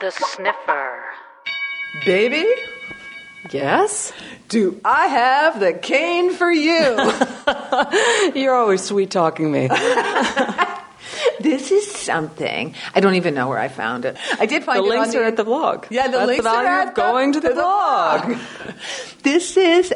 The sniffer. Baby, Yes? do I have the cane for you? You're always sweet talking me. this is something. I don't even know where I found it. I did find The it links on the, are at the blog. Yeah, the That's links the value are of at going to the blog. this is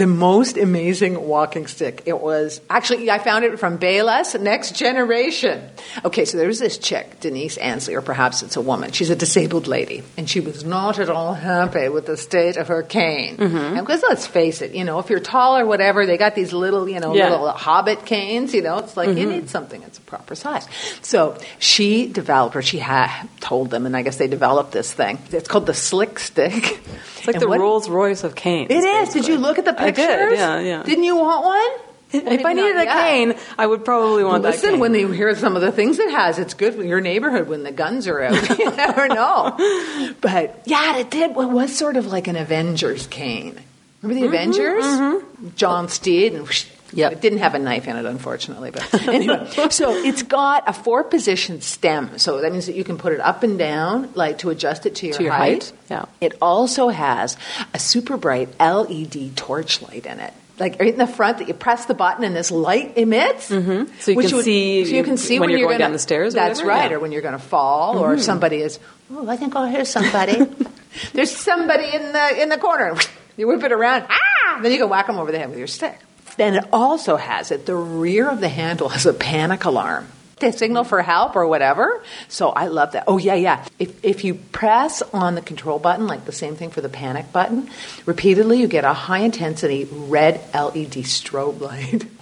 the most amazing walking stick. It was actually I found it from Bayless Next Generation. Okay, so there was this chick, Denise Ansley, or perhaps it's a woman. She's a disabled lady, and she was not at all happy with the state of her cane. Mm-hmm. And because let's face it, you know, if you're tall or whatever, they got these little, you know, Yeah. Mm-hmm. little hobbit canes. You know, it's like you need something that's a proper size. So she developed, or she had told them, and I guess they developed this thing. It's called the Slick Stick. Like And the what- Rolls Royce of canes. it is. Did you look at the I pictures? did, yeah, yeah. Didn't you want one? if I needed a Yeah. cane, I would probably want that Listen, when you hear some of the things it has, it's good for your neighborhood when the guns are out. you never know. But yeah, it did. It was sort of like an Avengers cane. Remember the mm-hmm, Avengers? Mm-hmm. John Steed and. whoosh, Yep. It didn't have a knife in it, unfortunately. But anyway, so it's got a four position stem. So that means that you can put it up and down, like to adjust it to your, To your height, yeah. It also has a super bright LED torchlight in it. Like right in the front, that you press the button and this light emits. Mm-hmm. So you can see so you can see when when, you're going gonna, down the stairs or That's whatever? right, Yeah. Mm-hmm. or when you're going to fall, or if somebody is. Oh, I think I'll hear somebody. There's somebody in the in the corner. You whip it around. Ah! Then you can whack them over the head with your stick. Then it also has at the rear of the handle has a panic alarm. They signal for help or whatever. So I love that. Oh yeah, yeah. If if you press on the control button, like the same thing for the panic button, repeatedly, you get a high intensity red LED strobe light.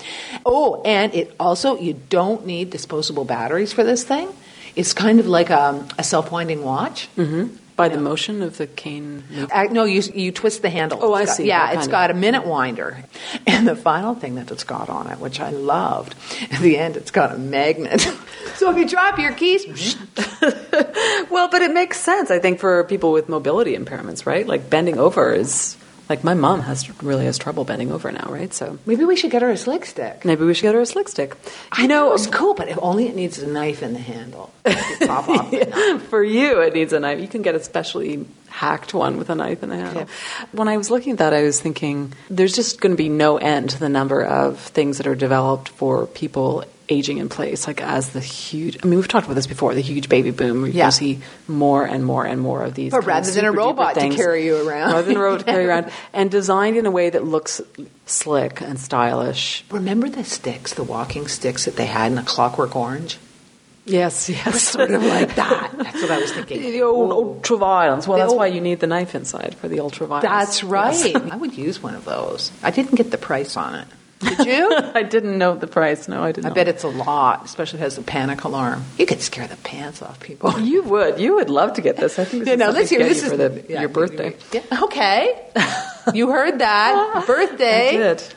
Oh, and it also you don't need disposable batteries for this thing. It's kind of like um, a, a self winding watch. Mm-hmm. By the motion of the cane. movement. Uh, no, you you twist the handle. Oh, I got- see. Yeah, it's kind got a minute winder, and the final thing that it's got on it, which I loved, at the end, it's got a magnet. so if you drop your keys, Well, but it makes sense, I think, for people with mobility impairments, right? Like bending over is like my mom has really has trouble bending over now, right? So maybe we should get her a slick stick. maybe we should get her a slick stick. I know it's cool, but if only it needs a knife in the handle. Pop off. For you, it needs a knife. You can get a specially hacked one with a knife in the handle. When I was looking at that, I was thinking there's just going to be no end to the number of things that are developed for people aging in place. Like as the huge, I mean, we've talked about this before, the huge baby boom. You're Yeah. to see more and more and more of these. But rather than a robot to carry you around. rather than a robot to carry around, and designed in a way that looks slick and stylish. Remember the sticks, the walking sticks that they had in a Clockwork Orange? Yes, yes. Sort of like that. That's what I was thinking. The old ultraviolence. Well, The that's old- why you need the knife inside for the ultraviolence. That's right. Yes. I would use one of those. I didn't get the price on it. Did you? I didn't know the price. No, I didn't. I bet it's a lot, especially if it has a panic alarm. You could scare the pants off people. you would. You would love to get this. I think this Yeah, is no, something let's hear this you is for the, yeah, your birthday. Yeah, okay, you heard that birthday. I did.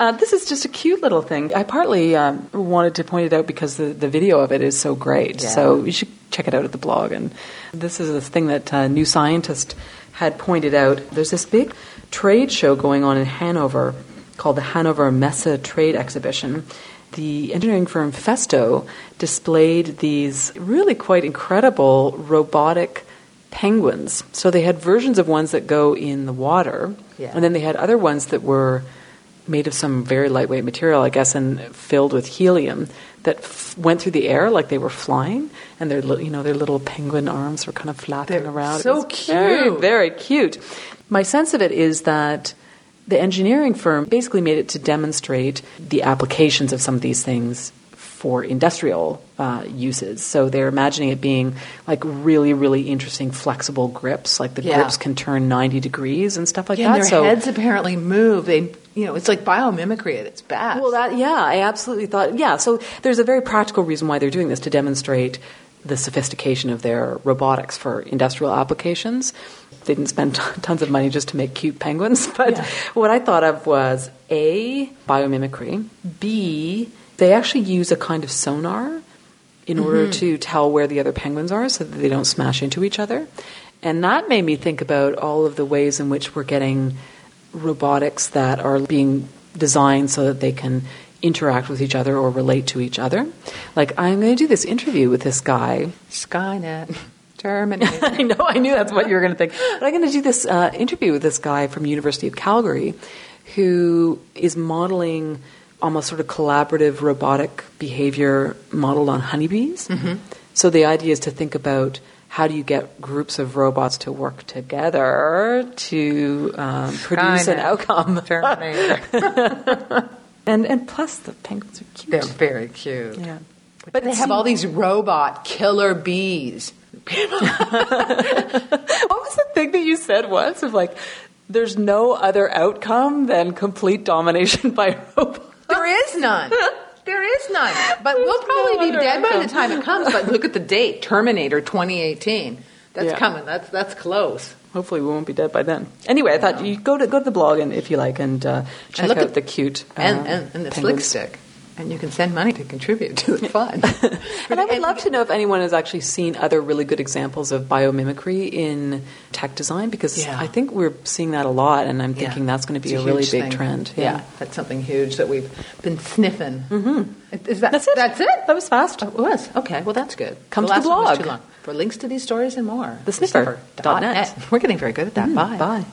Uh, this is just a cute little thing. I partly um, wanted to point it out because the, the video of it is so great. Yeah. So you should check it out at the blog. And this is a thing that uh, New Scientist had pointed out. There's this big trade show going on in Hanover called the Hanover Messe Trade Exhibition. The engineering firm Festo displayed these really quite incredible robotic penguins. So they had versions of ones that go in the water, Yeah. and then they had other ones that were made of some very lightweight material, I guess, and filled with helium that f- went through the air like they were flying, and their li- you know their little penguin arms were kind of flapping They're around. So was very, cute. very cute. My sense of it is that the engineering firm basically made it to demonstrate the applications of some of these things for industrial uh, uses. So they're imagining it being like really, really interesting flexible grips, like the Yeah. grips can turn 90 degrees and stuff like Yeah, and that. their so heads apparently move. They, you know, it's like biomimicry at its best. well, that yeah, I absolutely thought yeah. So there's a very practical reason why they're doing this to demonstrate the sophistication of their robotics for industrial applications. They didn't spend tons of money just to make cute penguins, but Yeah. what I thought of was a biomimicry, b they actually use a kind of sonar in order Mm-hmm. to tell where the other penguins are so that they don't smash into each other. And that made me think about all of the ways in which we're getting robotics that are being designed so that they can interact with each other or relate to each other. Like, I'm going to do this interview with this guy. Skynet, Terminator. I know, I knew that's what you were going to think. But I'm going to do this uh, interview with this guy from University of Calgary who is modeling almost sort of collaborative robotic behavior modeled on honeybees. So the idea is to think about how do you get groups of robots to work together to um, produce an outcome. Terminator. And and plus the penguins are cute. They're very cute. yeah. But they have all these robot killer bees. What was the thing that you said once of like, there's no other outcome than complete domination by robots? There is none. There is none. But we'll probably no be dead by the time it comes. But look at the date Terminator 2018. That's Yeah. coming. That's, that's close. Hopefully, we won't be dead by then. Anyway, I thought you go to go to the blog and if you like and uh, check look out at- the cute uh, And, and, and the slick stick. And you can send money to contribute to the fund. And I would love to know if anyone has actually seen other really good examples of biomimicry in tech design because Yeah. I think we're seeing that a lot, and I'm Yeah. thinking that's going to be It's a, really big thing. trend. Yeah. that's something huge that we've been sniffing. Mm-hmm. Is that, That's it. That's it? That was fast. Oh, it was. Okay, well, that's good. Come the to the last one was blog. For links to these stories and more. The sniffer dot net. We're getting very good at that. Mm, bye. Bye.